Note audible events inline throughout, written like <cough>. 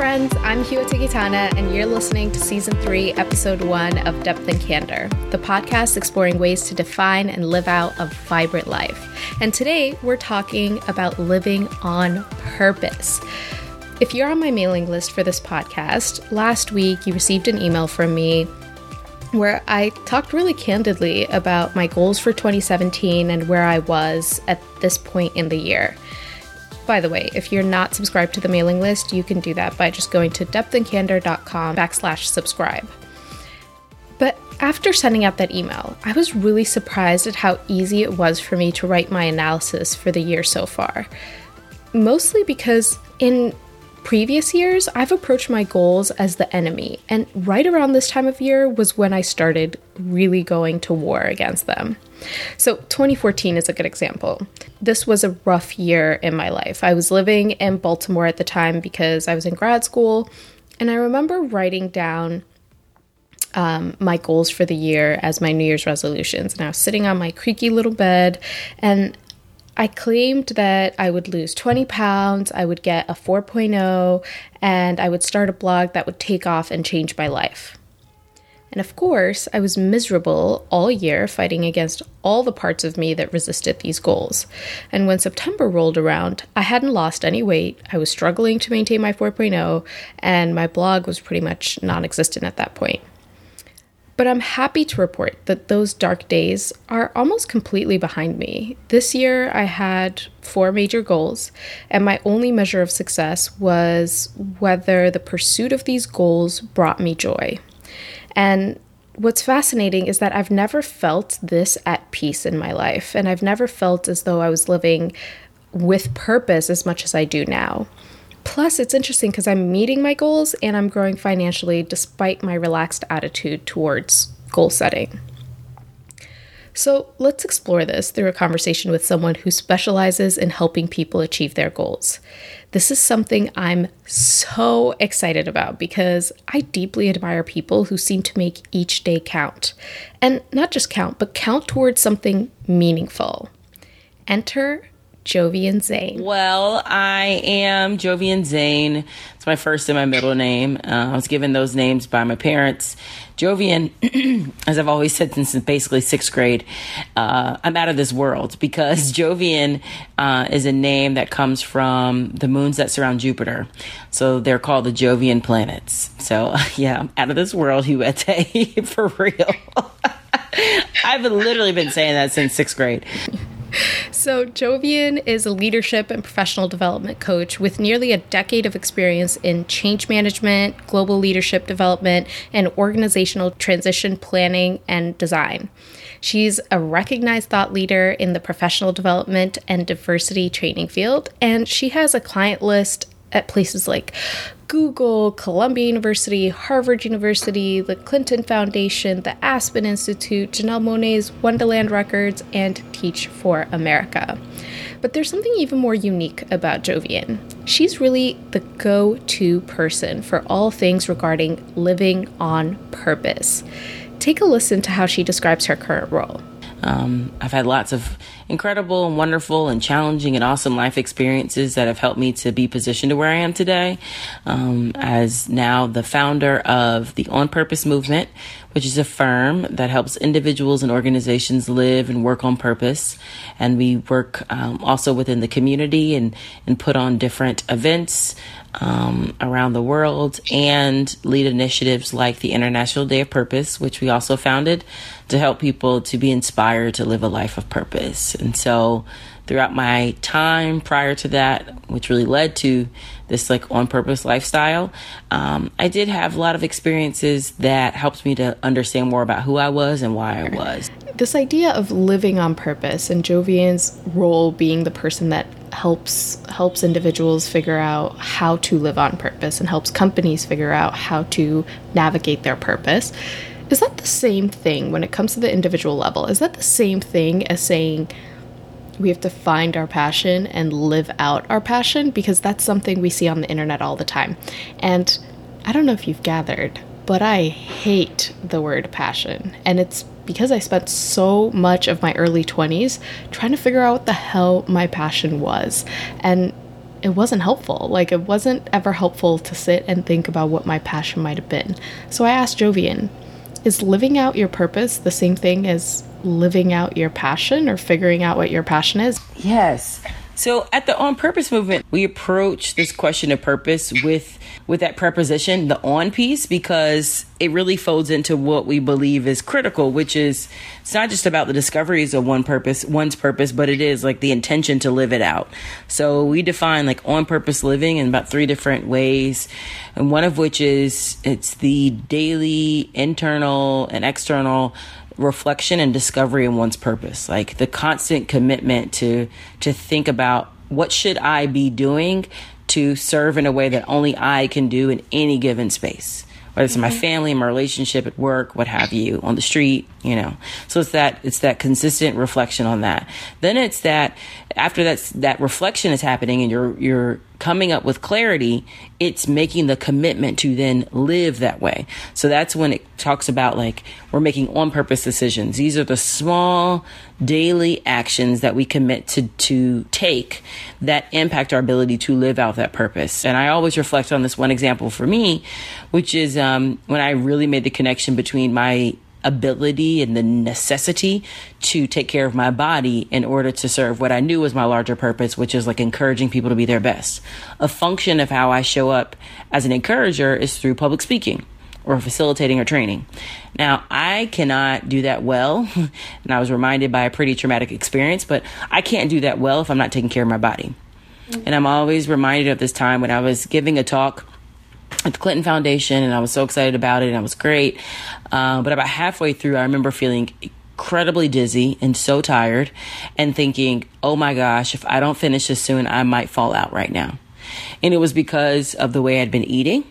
friends. I'm Hua Tikitana, and you're listening to Season 3, Episode 1 of Depth and Candor, the podcast exploring ways to define and live out a vibrant life. And today, we're talking about living on purpose. If you're on my mailing list for this podcast, last week you received an email from me where I talked really candidly about my goals for 2017 and where I was at this point in the year. By the way, if you're not subscribed to the mailing list, you can do that by just going to depthandcandor.com backslash subscribe. But after sending out that email, I was really surprised at how easy it was for me to write my analysis for the year so far. Mostly because in previous years, I've approached my goals as the enemy, and right around this time of year was when I started really going to war against them. So, 2014 is a good example. This was a rough year in my life. I was living in Baltimore at the time because I was in grad school, and I remember writing down um, my goals for the year as my New Year's resolutions. And I was sitting on my creaky little bed, and I claimed that I would lose 20 pounds, I would get a 4.0, and I would start a blog that would take off and change my life. And of course, I was miserable all year fighting against all the parts of me that resisted these goals. And when September rolled around, I hadn't lost any weight, I was struggling to maintain my 4.0, and my blog was pretty much non existent at that point. But I'm happy to report that those dark days are almost completely behind me. This year, I had four major goals, and my only measure of success was whether the pursuit of these goals brought me joy. And what's fascinating is that I've never felt this at peace in my life, and I've never felt as though I was living with purpose as much as I do now. Plus, it's interesting because I'm meeting my goals and I'm growing financially despite my relaxed attitude towards goal setting. So, let's explore this through a conversation with someone who specializes in helping people achieve their goals. This is something I'm so excited about because I deeply admire people who seem to make each day count. And not just count, but count towards something meaningful. Enter Jovian Zane? Well, I am Jovian Zane. It's my first and my middle name. Uh, I was given those names by my parents. Jovian, <clears throat> as I've always said since basically sixth grade, uh, I'm out of this world because <laughs> Jovian uh, is a name that comes from the moons that surround Jupiter. So they're called the Jovian planets. So <laughs> yeah, I'm out of this world, <laughs> Huete, for real. I've literally been saying that since sixth grade. So, Jovian is a leadership and professional development coach with nearly a decade of experience in change management, global leadership development, and organizational transition planning and design. She's a recognized thought leader in the professional development and diversity training field, and she has a client list at places like Google, Columbia University, Harvard University, the Clinton Foundation, the Aspen Institute, Janelle Monáe's Wondaland Records, and Teach for America. But there's something even more unique about Jovian. She's really the go to person for all things regarding living on purpose. Take a listen to how she describes her current role. Um, I've had lots of incredible and wonderful and challenging and awesome life experiences that have helped me to be positioned to where I am today. Um, as now the founder of the On Purpose Movement, which is a firm that helps individuals and organizations live and work on purpose. And we work um, also within the community and, and put on different events um, around the world and lead initiatives like the International Day of Purpose, which we also founded to help people to be inspired to live a life of purpose. And so, throughout my time prior to that, which really led to this like on purpose lifestyle, um, I did have a lot of experiences that helped me to understand more about who I was and why I was. This idea of living on purpose and Jovian's role being the person that helps helps individuals figure out how to live on purpose and helps companies figure out how to navigate their purpose. Is that the same thing when it comes to the individual level? Is that the same thing as saying we have to find our passion and live out our passion? Because that's something we see on the internet all the time. And I don't know if you've gathered, but I hate the word passion. And it's because I spent so much of my early 20s trying to figure out what the hell my passion was. And it wasn't helpful. Like, it wasn't ever helpful to sit and think about what my passion might have been. So I asked Jovian, is living out your purpose the same thing as living out your passion or figuring out what your passion is? Yes. So at the on purpose movement, we approach this question of purpose with with that preposition, the on piece, because it really folds into what we believe is critical, which is it's not just about the discoveries of one purpose, one's purpose, but it is like the intention to live it out. So we define like on purpose living in about three different ways. And one of which is it's the daily internal and external reflection and discovery in one's purpose. Like the constant commitment to to think about what should i be doing to serve in a way that only i can do in any given space whether it's mm-hmm. my family my relationship at work what have you on the street you know. So it's that it's that consistent reflection on that. Then it's that after that's that reflection is happening and you're you're coming up with clarity, it's making the commitment to then live that way. So that's when it talks about like we're making on purpose decisions. These are the small daily actions that we commit to, to take that impact our ability to live out that purpose. And I always reflect on this one example for me, which is um, when I really made the connection between my ability and the necessity to take care of my body in order to serve what I knew was my larger purpose, which is like encouraging people to be their best. A function of how I show up as an encourager is through public speaking or facilitating or training. Now, I cannot do that well, <laughs> and I was reminded by a pretty traumatic experience, but I can't do that well if I'm not taking care of my body. And I'm always reminded of this time when I was giving a talk at the Clinton Foundation, and I was so excited about it, and it was great. Uh, but about halfway through, I remember feeling incredibly dizzy and so tired, and thinking, "Oh my gosh, if I don't finish this soon, I might fall out right now." And it was because of the way I'd been eating.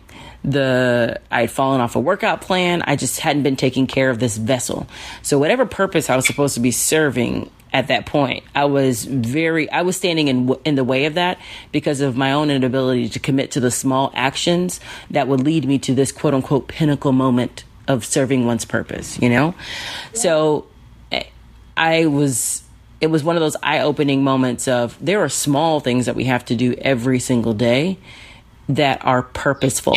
The I'd fallen off a workout plan. I just hadn't been taking care of this vessel. So whatever purpose I was supposed to be serving at that point. I was very, I was standing in in the way of that because of my own inability to commit to the small actions that would lead me to this quote unquote pinnacle moment of serving one's purpose. You know, yeah. so eh, I was. It was one of those eye opening moments of there are small things that we have to do every single day that are purposeful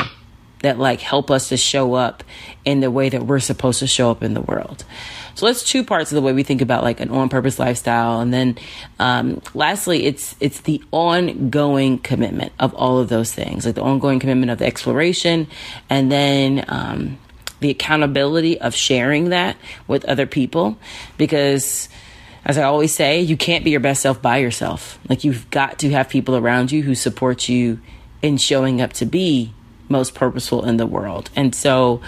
that like help us to show up in the way that we're supposed to show up in the world. So that's two parts of the way we think about like an on purpose lifestyle. And then um, lastly, it's it's the ongoing commitment of all of those things, like the ongoing commitment of the exploration, and then um, the accountability of sharing that with other people, because. As I always say, you can't be your best self by yourself. Like you've got to have people around you who support you in showing up to be most purposeful in the world. And so,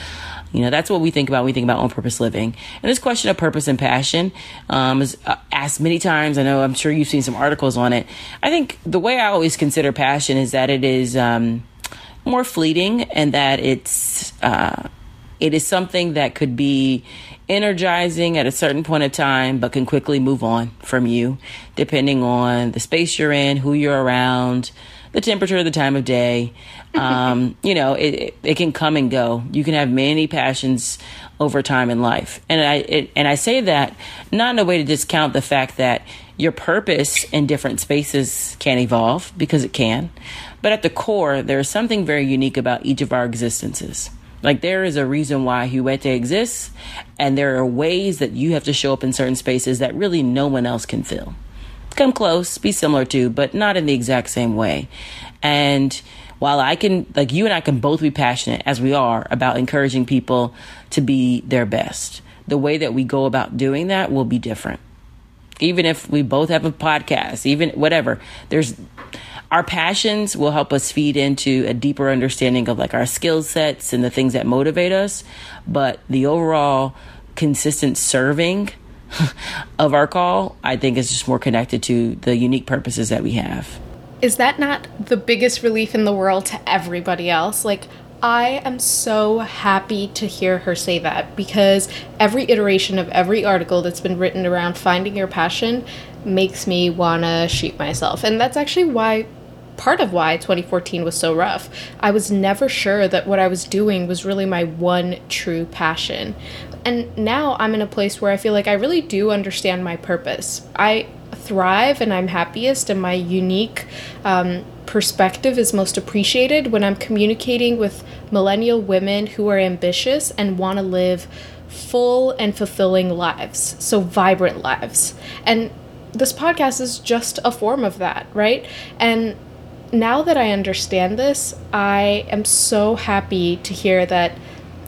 you know, that's what we think about. when we think about on purpose living. And this question of purpose and passion um, is uh, asked many times. I know I'm sure you've seen some articles on it. I think the way I always consider passion is that it is um, more fleeting and that it's uh, it is something that could be energizing at a certain point of time, but can quickly move on from you, depending on the space you're in, who you're around, the temperature, the time of day. Um, <laughs> you know, it, it, can come and go. You can have many passions over time in life, and I it, and I say that not in a way to discount the fact that your purpose in different spaces can evolve because it can, but at the core, there is something very unique about each of our existences. Like there is a reason why Huete exists, and there are ways that you have to show up in certain spaces that really no one else can fill come close, be similar to, but not in the exact same way. And while I can, like you and I can both be passionate, as we are, about encouraging people to be their best, the way that we go about doing that will be different. Even if we both have a podcast, even whatever, there's our passions will help us feed into a deeper understanding of like our skill sets and the things that motivate us. But the overall consistent serving <laughs> of our call, I think is just more connected to the unique purposes that we have. Is that not the biggest relief in the world to everybody else? Like, I am so happy to hear her say that because every iteration of every article that's been written around finding your passion makes me want to shoot myself. And that's actually why part of why 2014 was so rough. I was never sure that what I was doing was really my one true passion. And now I'm in a place where I feel like I really do understand my purpose. I thrive and I'm happiest and my unique um, perspective is most appreciated when I'm communicating with millennial women who are ambitious and want to live full and fulfilling lives, so vibrant lives. And this podcast is just a form of that, right? And now that I understand this, I am so happy to hear that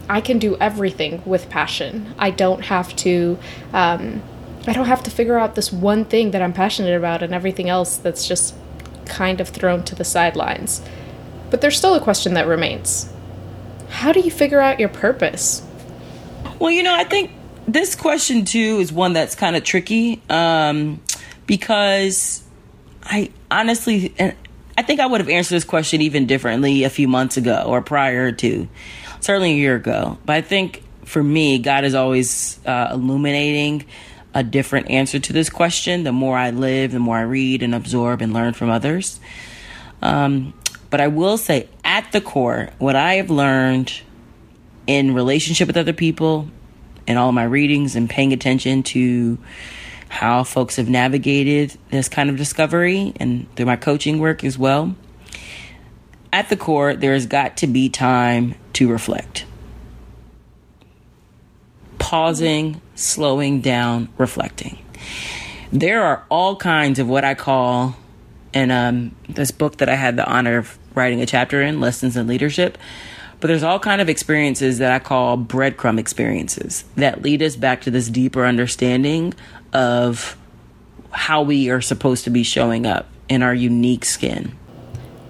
I can do everything with passion. I don't have to. Um, I don't have to figure out this one thing that I'm passionate about and everything else that's just kind of thrown to the sidelines. But there's still a question that remains. How do you figure out your purpose? Well, you know, I think this question too is one that's kind of tricky um, because I honestly, and I think I would have answered this question even differently a few months ago or prior to, certainly a year ago. But I think for me, God is always uh, illuminating a different answer to this question. The more I live, the more I read and absorb and learn from others. Um, but I will say, at the core, what I have learned in relationship with other people, and all my readings and paying attention to how folks have navigated this kind of discovery and through my coaching work as well. At the core, there's got to be time to reflect. Pausing, slowing down, reflecting. There are all kinds of what I call, in um, this book that I had the honor of writing a chapter in, Lessons in Leadership, but there's all kind of experiences that I call breadcrumb experiences that lead us back to this deeper understanding of how we are supposed to be showing up in our unique skin.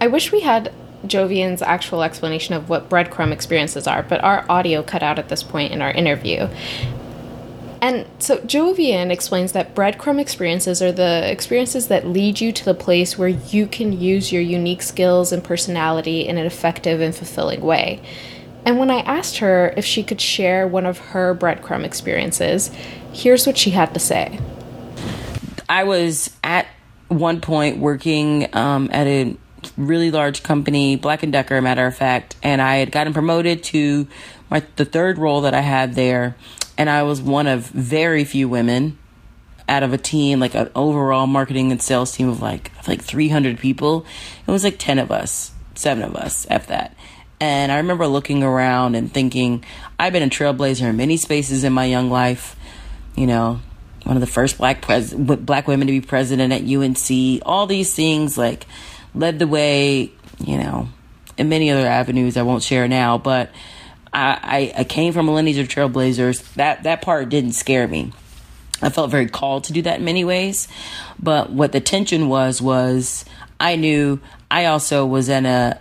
I wish we had Jovian's actual explanation of what breadcrumb experiences are, but our audio cut out at this point in our interview. And so Jovian explains that breadcrumb experiences are the experiences that lead you to the place where you can use your unique skills and personality in an effective and fulfilling way. And when I asked her if she could share one of her breadcrumb experiences, here's what she had to say. I was at one point working um, at a really large company, Black and Decker, matter of fact, and I had gotten promoted to my the third role that I had there and I was one of very few women out of a team, like an overall marketing and sales team of like like 300 people. It was like 10 of us, seven of us, f that. And I remember looking around and thinking, I've been a trailblazer in many spaces in my young life. You know, one of the first black pres black women to be president at UNC. All these things like led the way. You know, in many other avenues I won't share now, but I, I, I came from a lineage of trailblazers. That that part didn't scare me. I felt very called to do that in many ways. But what the tension was was I knew I also was in a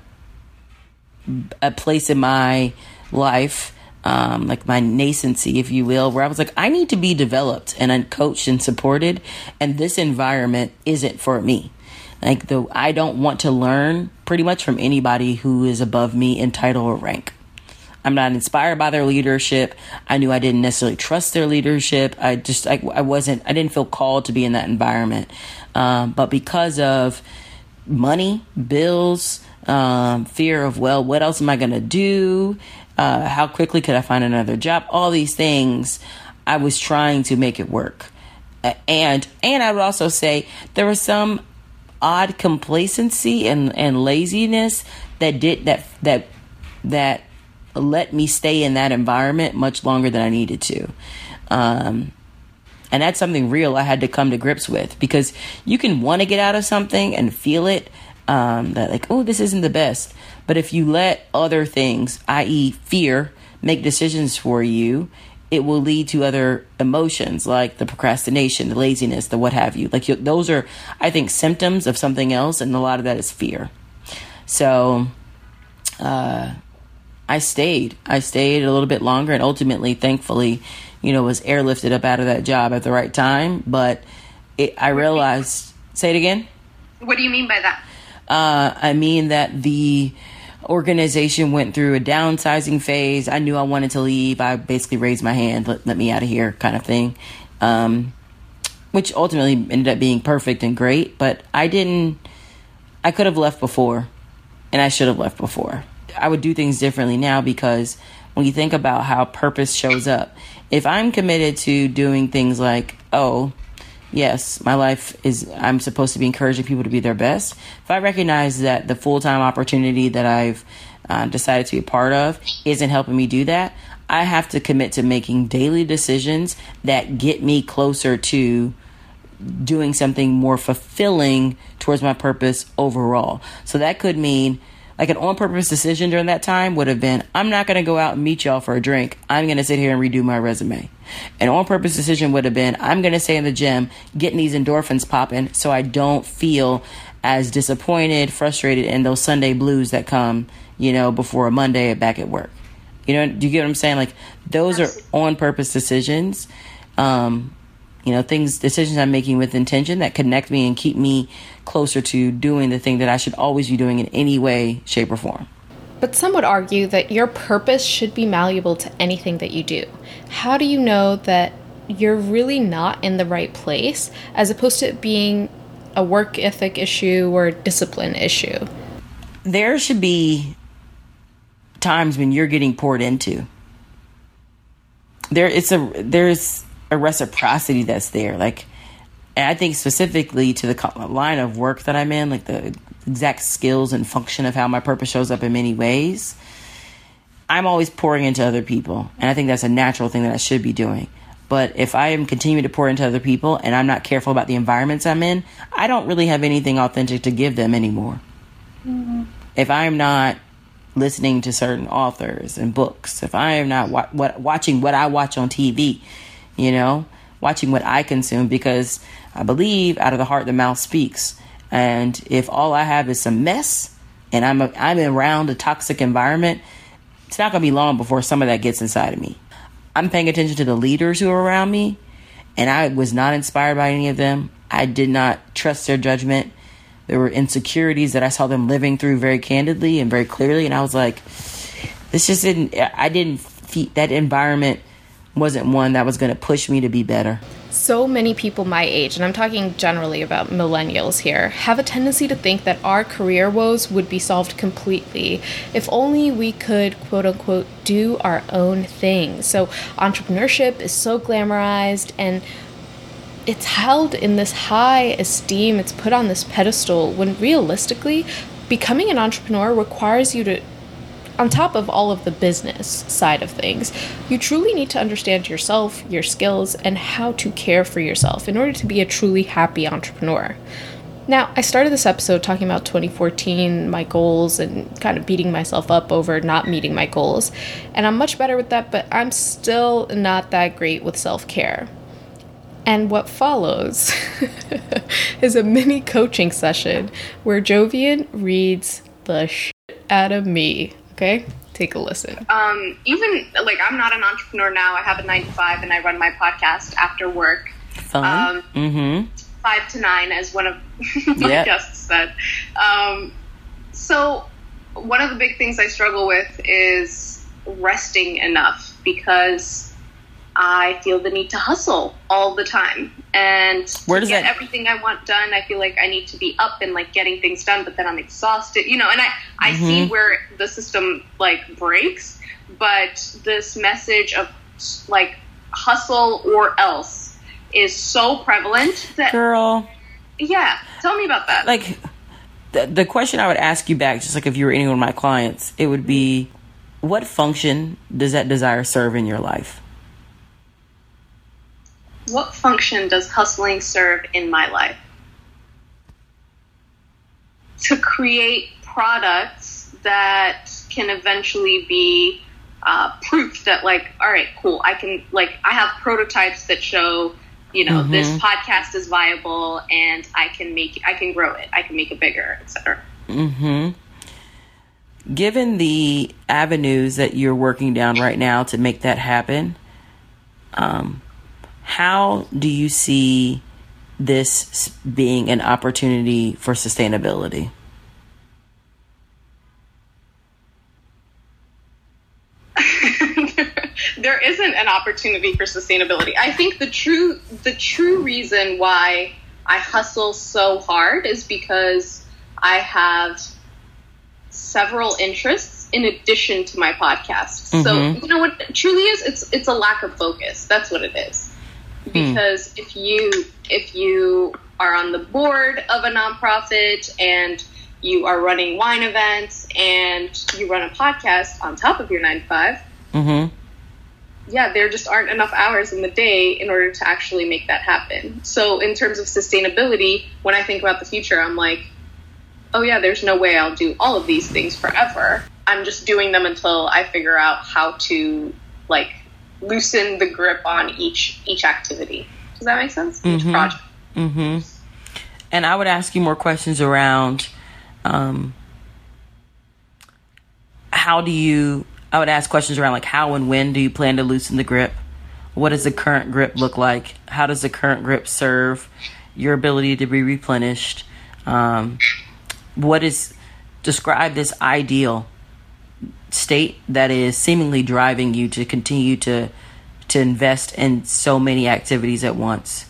a place in my life, um, like my nascency, if you will, where I was like, I need to be developed and coached and supported, and this environment isn't for me. Like the I don't want to learn pretty much from anybody who is above me in title or rank. I'm not inspired by their leadership. I knew I didn't necessarily trust their leadership. I just, I, I wasn't, I didn't feel called to be in that environment. Um, but because of money, bills, um, fear of, well, what else am I going to do? Uh, how quickly could I find another job? All these things, I was trying to make it work. And, and I would also say there were some odd complacency and, and laziness that did, that, that, that let me stay in that environment much longer than I needed to. Um, and that's something real I had to come to grips with because you can want to get out of something and feel it um, that, like, oh, this isn't the best. But if you let other things, i.e., fear, make decisions for you, it will lead to other emotions like the procrastination, the laziness, the what have you. Like, those are, I think, symptoms of something else, and a lot of that is fear. So, uh, I stayed. I stayed a little bit longer and ultimately, thankfully, you know, was airlifted up out of that job at the right time. But it, I realized, say it again. What do you mean by that? Uh, I mean that the organization went through a downsizing phase. I knew I wanted to leave. I basically raised my hand, let, let me out of here, kind of thing. Um, which ultimately ended up being perfect and great. But I didn't, I could have left before, and I should have left before. I would do things differently now because when you think about how purpose shows up, if I'm committed to doing things like, oh, yes, my life is, I'm supposed to be encouraging people to be their best. If I recognize that the full time opportunity that I've uh, decided to be a part of isn't helping me do that, I have to commit to making daily decisions that get me closer to doing something more fulfilling towards my purpose overall. So that could mean like an on purpose decision during that time would have been I'm not going to go out and meet y'all for a drink. I'm going to sit here and redo my resume. An on purpose decision would have been I'm going to stay in the gym, getting these endorphins popping so I don't feel as disappointed, frustrated, and those Sunday blues that come, you know, before a Monday back at work. You know, do you get what I'm saying? Like those are on purpose decisions. Um, you know, things, decisions I'm making with intention that connect me and keep me closer to doing the thing that I should always be doing in any way, shape, or form. But some would argue that your purpose should be malleable to anything that you do. How do you know that you're really not in the right place as opposed to it being a work ethic issue or a discipline issue? There should be times when you're getting poured into. There it's a there's a reciprocity that's there. Like, and I think specifically to the line of work that I'm in, like the exact skills and function of how my purpose shows up in many ways. I'm always pouring into other people, and I think that's a natural thing that I should be doing. But if I am continuing to pour into other people and I'm not careful about the environments I'm in, I don't really have anything authentic to give them anymore. Mm-hmm. If I'm not listening to certain authors and books, if I am not wa- what, watching what I watch on TV, you know, watching what I consume because I believe out of the heart the mouth speaks. And if all I have is some mess and I'm a, I'm around a toxic environment, it's not going to be long before some of that gets inside of me. I'm paying attention to the leaders who are around me, and I was not inspired by any of them. I did not trust their judgment. There were insecurities that I saw them living through very candidly and very clearly, and I was like, this just didn't. I didn't. That environment wasn't one that was going to push me to be better. So many people my age, and I'm talking generally about millennials here, have a tendency to think that our career woes would be solved completely if only we could, quote unquote, do our own thing. So, entrepreneurship is so glamorized and it's held in this high esteem, it's put on this pedestal when realistically, becoming an entrepreneur requires you to on top of all of the business side of things, you truly need to understand yourself, your skills, and how to care for yourself in order to be a truly happy entrepreneur. Now, I started this episode talking about 2014, my goals, and kind of beating myself up over not meeting my goals. And I'm much better with that, but I'm still not that great with self care. And what follows <laughs> is a mini coaching session where Jovian reads the shit out of me Okay, take a listen. Um, even like I'm not an entrepreneur now. I have a nine to five, and I run my podcast after work. Fun. Um, mm-hmm. Five to nine, as one of <laughs> my yep. guests said. Um, so one of the big things I struggle with is resting enough because I feel the need to hustle all the time. And Where does get that... everything I want done, I feel like I need to be up and like getting things done, but then I'm exhausted, you know, and I, I mm-hmm. see where the system like breaks, but this message of like hustle or else is so prevalent that girl yeah tell me about that like the, the question i would ask you back just like if you were any one of my clients it would be what function does that desire serve in your life what function does hustling serve in my life? To create products that can eventually be uh, proof that, like, all right, cool, I can, like, I have prototypes that show, you know, mm-hmm. this podcast is viable and I can make, I can grow it, I can make it bigger, etc. Hmm. Given the avenues that you're working down right now to make that happen, um, how do you see this being an opportunity for sustainability? <laughs> there isn't an opportunity for sustainability. I think the true the true reason why I hustle so hard is because I have several interests in addition to my podcast. Mm-hmm. So you know what truly is it's it's a lack of focus. That's what it is. Hmm. because if you if you are on the board of a nonprofit and you are running wine events and you run a podcast on top of your nine to 5 mm-hmm. yeah, there just aren't enough hours in the day in order to actually make that happen. So, in terms of sustainability, when I think about the future, I'm like, oh, yeah, there's no way I'll do all of these things forever. I'm just doing them until I figure out how to, like, loosen the grip on each each activity. Does that make sense? Mm-hmm. Each project. Mm-hmm. And I would ask you more questions around um, how do you I would ask questions around like how and when do you plan to loosen the grip? What does the current grip look like? How does the current grip serve your ability to be replenished? Um, what is describe this ideal state that is seemingly driving you to continue to to invest in so many activities at once?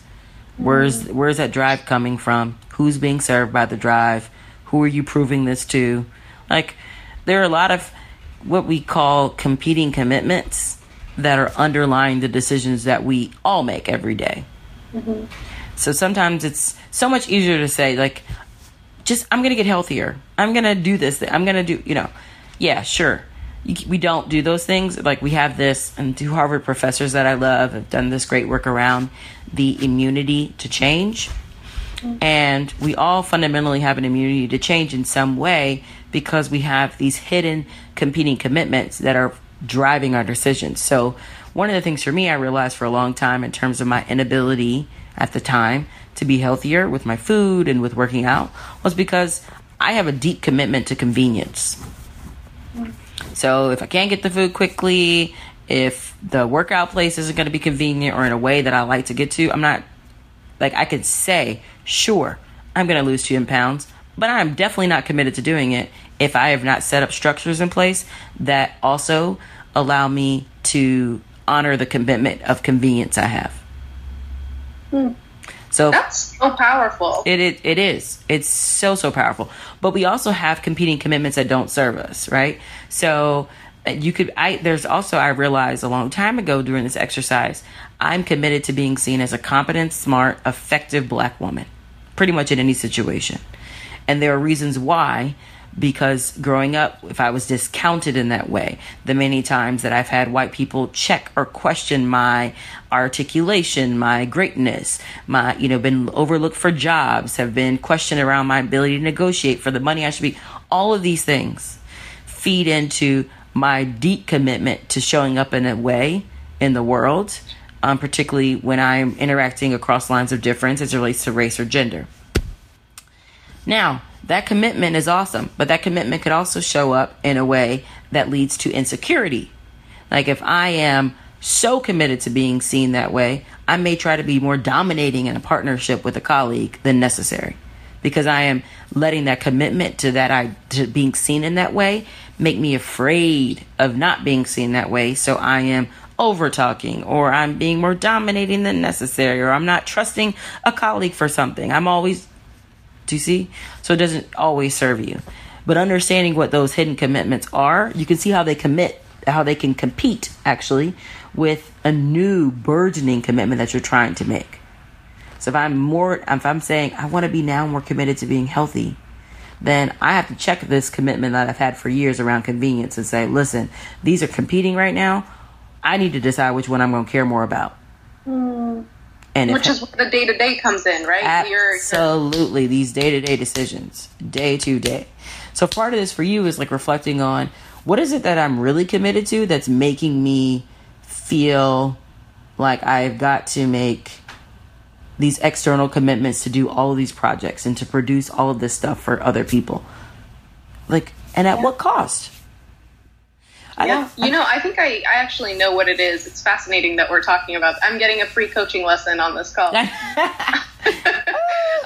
Where's where's that drive coming from? Who's being served by the drive? Who are you proving this to? Like, there are a lot of what we call competing commitments that are underlying the decisions that we all make every day. Mm-hmm. So sometimes it's so much easier to say, like, just, I'm going to get healthier. I'm going to do this. I'm going to do, you know, yeah, sure. We don't do those things. Like, we have this, and two Harvard professors that I love have done this great work around the immunity to change. And we all fundamentally have an immunity to change in some way because we have these hidden competing commitments that are driving our decisions. So, one of the things for me I realized for a long time in terms of my inability at the time to be healthier with my food and with working out was because I have a deep commitment to convenience. So, if I can't get the food quickly, if the workout place isn't going to be convenient or in a way that I like to get to, I'm not like I could say, sure, I'm going to lose 10 pounds, but I'm definitely not committed to doing it if I have not set up structures in place that also allow me to honor the commitment of convenience I have. Hmm. So that's so powerful. It, it it is. It's so so powerful. But we also have competing commitments that don't serve us, right? So uh, you could I there's also I realized a long time ago during this exercise, I'm committed to being seen as a competent, smart, effective black woman. Pretty much in any situation. And there are reasons why because growing up, if I was discounted in that way, the many times that I've had white people check or question my articulation, my greatness, my, you know, been overlooked for jobs, have been questioned around my ability to negotiate for the money I should be, all of these things feed into my deep commitment to showing up in a way in the world, um, particularly when I'm interacting across lines of difference as it relates to race or gender. Now, that commitment is awesome, but that commitment could also show up in a way that leads to insecurity. Like if I am so committed to being seen that way, I may try to be more dominating in a partnership with a colleague than necessary because I am letting that commitment to that I to being seen in that way make me afraid of not being seen that way. So I am over talking or I'm being more dominating than necessary or I'm not trusting a colleague for something. I'm always do you see? So it doesn't always serve you. But understanding what those hidden commitments are, you can see how they commit, how they can compete actually with a new burgeoning commitment that you're trying to make. So if I'm more, if I'm saying I want to be now more committed to being healthy, then I have to check this commitment that I've had for years around convenience and say, listen, these are competing right now. I need to decide which one I'm going to care more about. Mm. And Which is where the day to day comes in, right? Absolutely. You're, these day to day decisions, day to day. So part of this for you is like reflecting on what is it that I'm really committed to that's making me feel like I've got to make these external commitments to do all of these projects and to produce all of this stuff for other people. Like, and at yeah. what cost? I yeah, you know, I think I, I actually know what it is. It's fascinating that we're talking about. I'm getting a free coaching lesson on this call. <laughs> <laughs>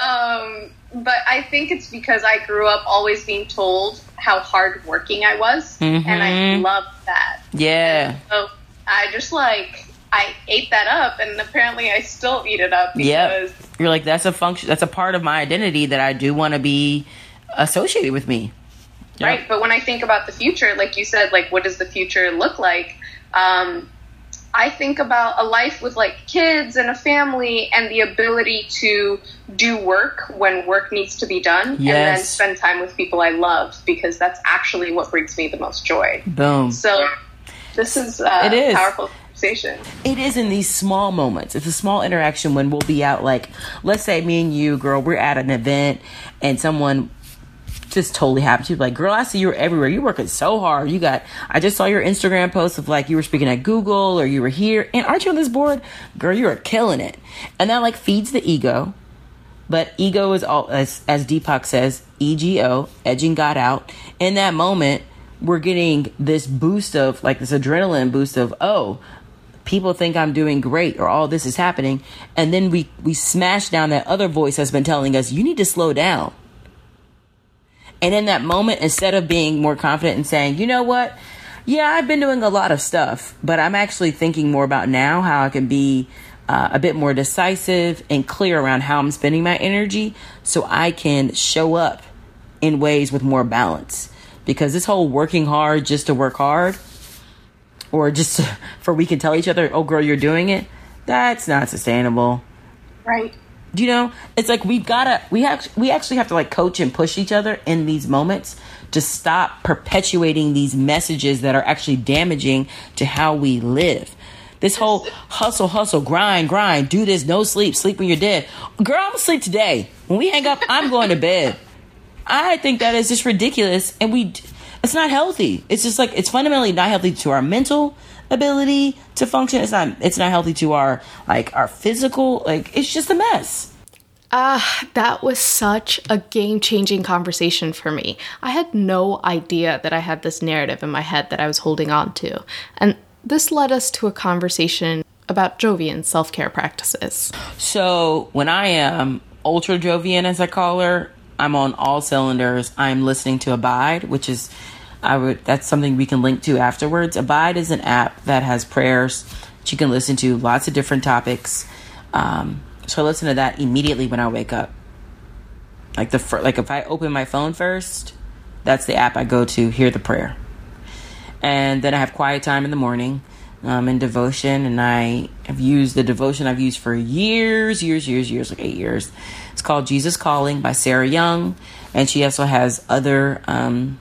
um, but I think it's because I grew up always being told how hardworking I was, mm-hmm. and I mm-hmm. love that. Yeah. And so I just like I ate that up, and apparently I still eat it up. Yeah, you're like that's a function. That's a part of my identity that I do want to be associated with me right? But when I think about the future, like you said, like what does the future look like? Um, I think about a life with like kids and a family and the ability to do work when work needs to be done yes. and then spend time with people I love because that's actually what brings me the most joy. Boom. So this is uh, it is. powerful conversation. It is in these small moments. It's a small interaction when we'll be out like let's say me and you girl we're at an event and someone just totally happy. She's like, girl, I see you're everywhere. You're working so hard. You got, I just saw your Instagram post of like you were speaking at Google or you were here. And aren't you on this board? Girl, you are killing it. And that like feeds the ego. But ego is all, as, as Deepak says, EGO, edging God out. In that moment, we're getting this boost of like this adrenaline boost of, oh, people think I'm doing great or all this is happening. And then we, we smash down that other voice that's been telling us, you need to slow down and in that moment, instead of being more confident and saying, you know what? Yeah, I've been doing a lot of stuff, but I'm actually thinking more about now how I can be uh, a bit more decisive and clear around how I'm spending my energy so I can show up in ways with more balance. Because this whole working hard just to work hard or just <laughs> for we can tell each other, oh, girl, you're doing it, that's not sustainable. Right you know? It's like we've gotta we have we actually have to like coach and push each other in these moments to stop perpetuating these messages that are actually damaging to how we live. This whole hustle hustle grind grind do this no sleep sleep when you're dead. Girl i'm asleep today. When we hang up i'm going to bed. I think that is just ridiculous and we it's not healthy. It's just like it's fundamentally not healthy to our mental ability to function. It's not it's not healthy to our like our physical like it's just a mess. Ah, uh, that was such a game changing conversation for me. I had no idea that I had this narrative in my head that I was holding on to. And this led us to a conversation about Jovian self care practices. So, when I am ultra Jovian, as I call her, I'm on all cylinders. I'm listening to Abide, which is I would that's something we can link to afterwards. Abide is an app that has prayers that you can listen to, lots of different topics. Um, so I listen to that immediately when I wake up. Like the like if I open my phone first, that's the app I go to hear the prayer. And then I have quiet time in the morning um, in devotion, and I have used the devotion I've used for years, years, years, years, like eight years. It's called Jesus Calling by Sarah Young, and she also has other um,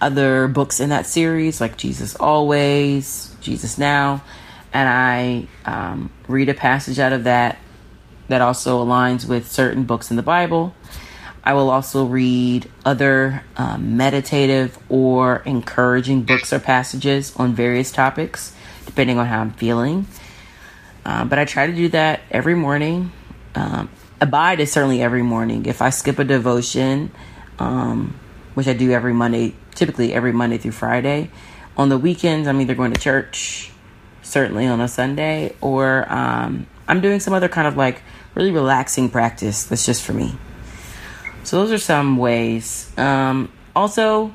other books in that series, like Jesus Always, Jesus Now, and I um, read a passage out of that that also aligns with certain books in the Bible. I will also read other um, meditative or encouraging books or passages on various topics, depending on how I'm feeling. Um, but I try to do that every morning. Um, abide is certainly every morning. If I skip a devotion, um, which I do every Monday, typically every Monday through Friday. On the weekends, I'm either going to church, certainly on a Sunday, or um, I'm doing some other kind of like really relaxing practice that's just for me. So, those are some ways. Um, also,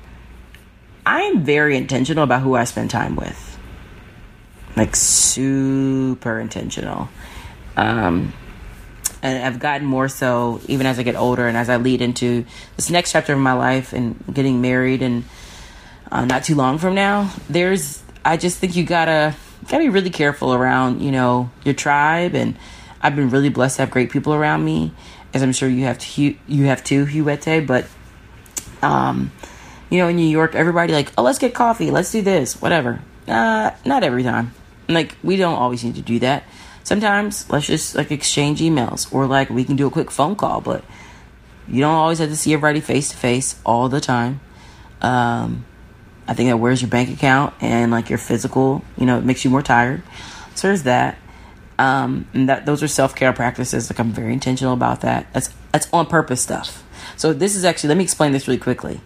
I am very intentional about who I spend time with. Like, super intentional. Um, and I've gotten more so even as I get older and as I lead into this next chapter of my life and getting married and uh, not too long from now. There's, I just think you gotta gotta be really careful around you know your tribe, and I've been really blessed to have great people around me, as I'm sure you have to you have too, Huete. But um, you know, in New York, everybody like, oh, let's get coffee, let's do this, whatever. Uh, not every time. Like we don't always need to do that sometimes let's just like exchange emails or like we can do a quick phone call, but you don't always have to see everybody face to face all the time. Um, I think that wears your bank account and like your physical, you know, it makes you more tired. So there's that. Um, and that those are self care practices. Like I'm very intentional about that. That's that's on purpose stuff. So this is actually let me explain this really quickly.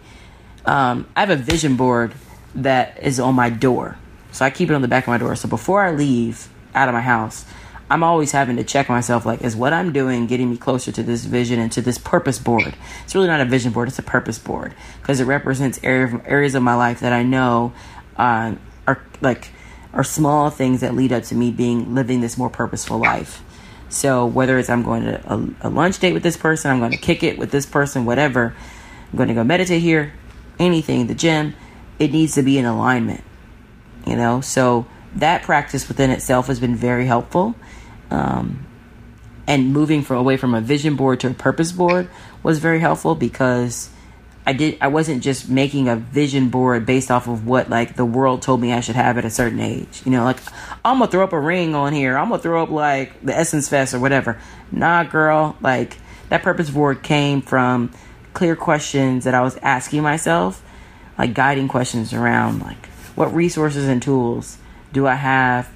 Um, I have a vision board that is on my door, so I keep it on the back of my door. So before I leave out of my house, I'm always having to check myself like, is what I'm doing getting me closer to this vision and to this purpose board? It's really not a vision board, it's a purpose board because it represents area, areas of my life that I know uh, are like are small things that lead up to me being living this more purposeful life. So whether it's I'm going to a, a lunch date with this person, I'm going to kick it with this person, whatever, I'm going to go meditate here, anything, the gym, it needs to be in alignment. You know, so that practice within itself has been very helpful. Um, and moving from away from a vision board to a purpose board was very helpful because I did I wasn't just making a vision board based off of what like the world told me I should have at a certain age. You know, like I'm gonna throw up a ring on here. I'm gonna throw up like the Essence Fest or whatever. Nah, girl. Like that purpose board came from clear questions that I was asking myself, like guiding questions around like what resources and tools do I have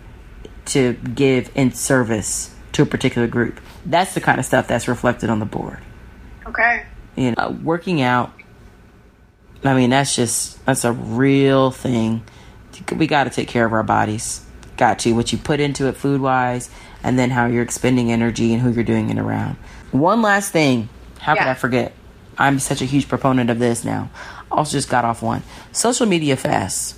to give in service to a particular group. That's the kind of stuff that's reflected on the board. Okay. You know, uh, working out I mean, that's just that's a real thing. We got to take care of our bodies. Got to what you put into it food wise, and then how you're expending energy and who you're doing it around. One last thing. How yeah. could I forget? I'm such a huge proponent of this now. Also, just got off one. Social media fasts.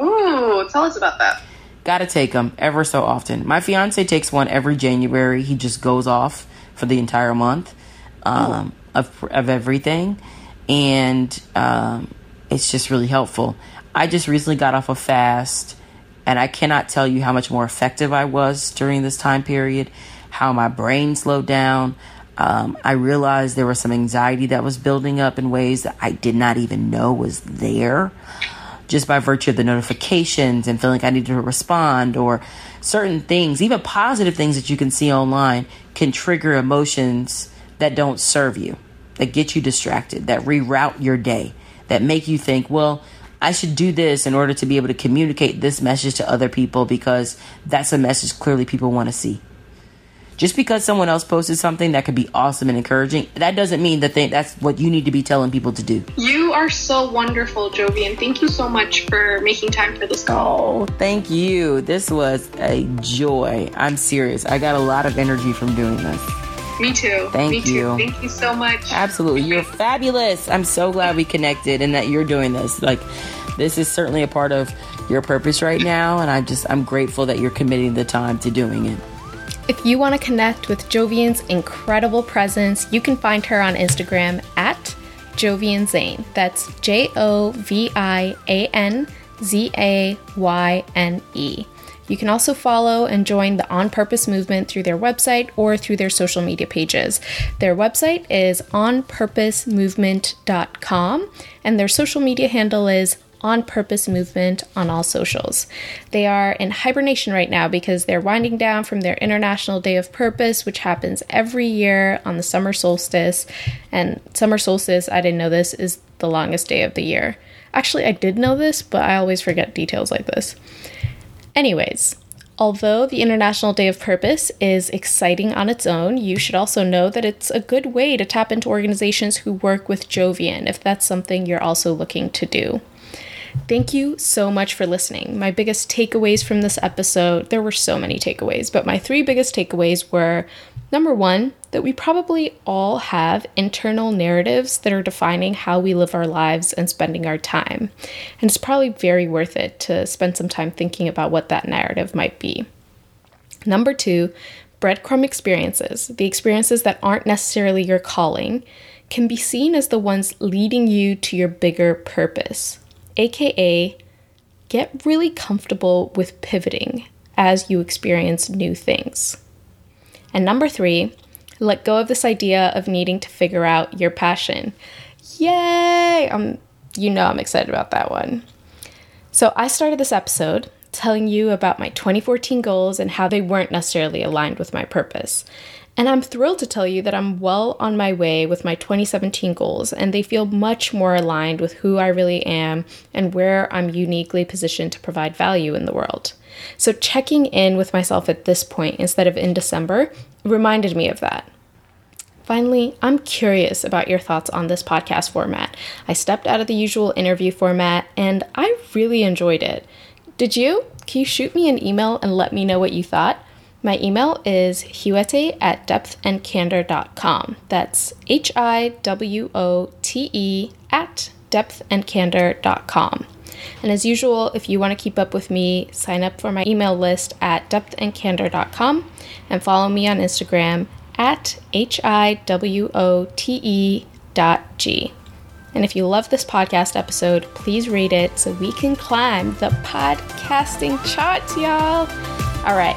Ooh, tell us about that. Got to take them ever so often. My fiance takes one every January. He just goes off for the entire month um, of of everything and um, it's just really helpful. I just recently got off a fast, and I cannot tell you how much more effective I was during this time period, how my brain slowed down. Um, I realized there was some anxiety that was building up in ways that I did not even know was there just by virtue of the notifications and feeling like I need to respond or certain things, even positive things that you can see online, can trigger emotions that don't serve you that get you distracted, that reroute your day, that make you think, well, I should do this in order to be able to communicate this message to other people because that's a message clearly people want to see. Just because someone else posted something that could be awesome and encouraging, that doesn't mean that they, that's what you need to be telling people to do. You are so wonderful, Jovi, and thank you so much for making time for this call. Oh, thank you. This was a joy. I'm serious. I got a lot of energy from doing this. Me too. Thank Me you. Too. Thank you so much. Absolutely. You're fabulous. I'm so glad we connected and that you're doing this. Like, this is certainly a part of your purpose right now. And I just, I'm grateful that you're committing the time to doing it. If you want to connect with Jovian's incredible presence, you can find her on Instagram at Jovian Zayne. That's J O V I A N Z A Y N E. You can also follow and join the On Purpose movement through their website or through their social media pages. Their website is onpurposemovement.com and their social media handle is on Purpose Movement on all socials. They are in hibernation right now because they're winding down from their International Day of Purpose, which happens every year on the summer solstice. And summer solstice, I didn't know this, is the longest day of the year. Actually, I did know this, but I always forget details like this. Anyways, although the International Day of Purpose is exciting on its own, you should also know that it's a good way to tap into organizations who work with Jovian if that's something you're also looking to do. Thank you so much for listening. My biggest takeaways from this episode, there were so many takeaways, but my three biggest takeaways were number one, that we probably all have internal narratives that are defining how we live our lives and spending our time. And it's probably very worth it to spend some time thinking about what that narrative might be. Number two, breadcrumb experiences, the experiences that aren't necessarily your calling, can be seen as the ones leading you to your bigger purpose, aka, get really comfortable with pivoting as you experience new things. And number three, let go of this idea of needing to figure out your passion. Yay! Um, you know I'm excited about that one. So I started this episode telling you about my 2014 goals and how they weren't necessarily aligned with my purpose. And I'm thrilled to tell you that I'm well on my way with my 2017 goals, and they feel much more aligned with who I really am and where I'm uniquely positioned to provide value in the world. So, checking in with myself at this point instead of in December reminded me of that. Finally, I'm curious about your thoughts on this podcast format. I stepped out of the usual interview format and I really enjoyed it. Did you? Can you shoot me an email and let me know what you thought? My email is hiwote at depthandcandor.com. That's H I W O T E at depthandcandor.com. And as usual, if you want to keep up with me, sign up for my email list at depthandcandor.com and follow me on Instagram at H I W O T E dot G. And if you love this podcast episode, please rate it so we can climb the podcasting charts, y'all. All right,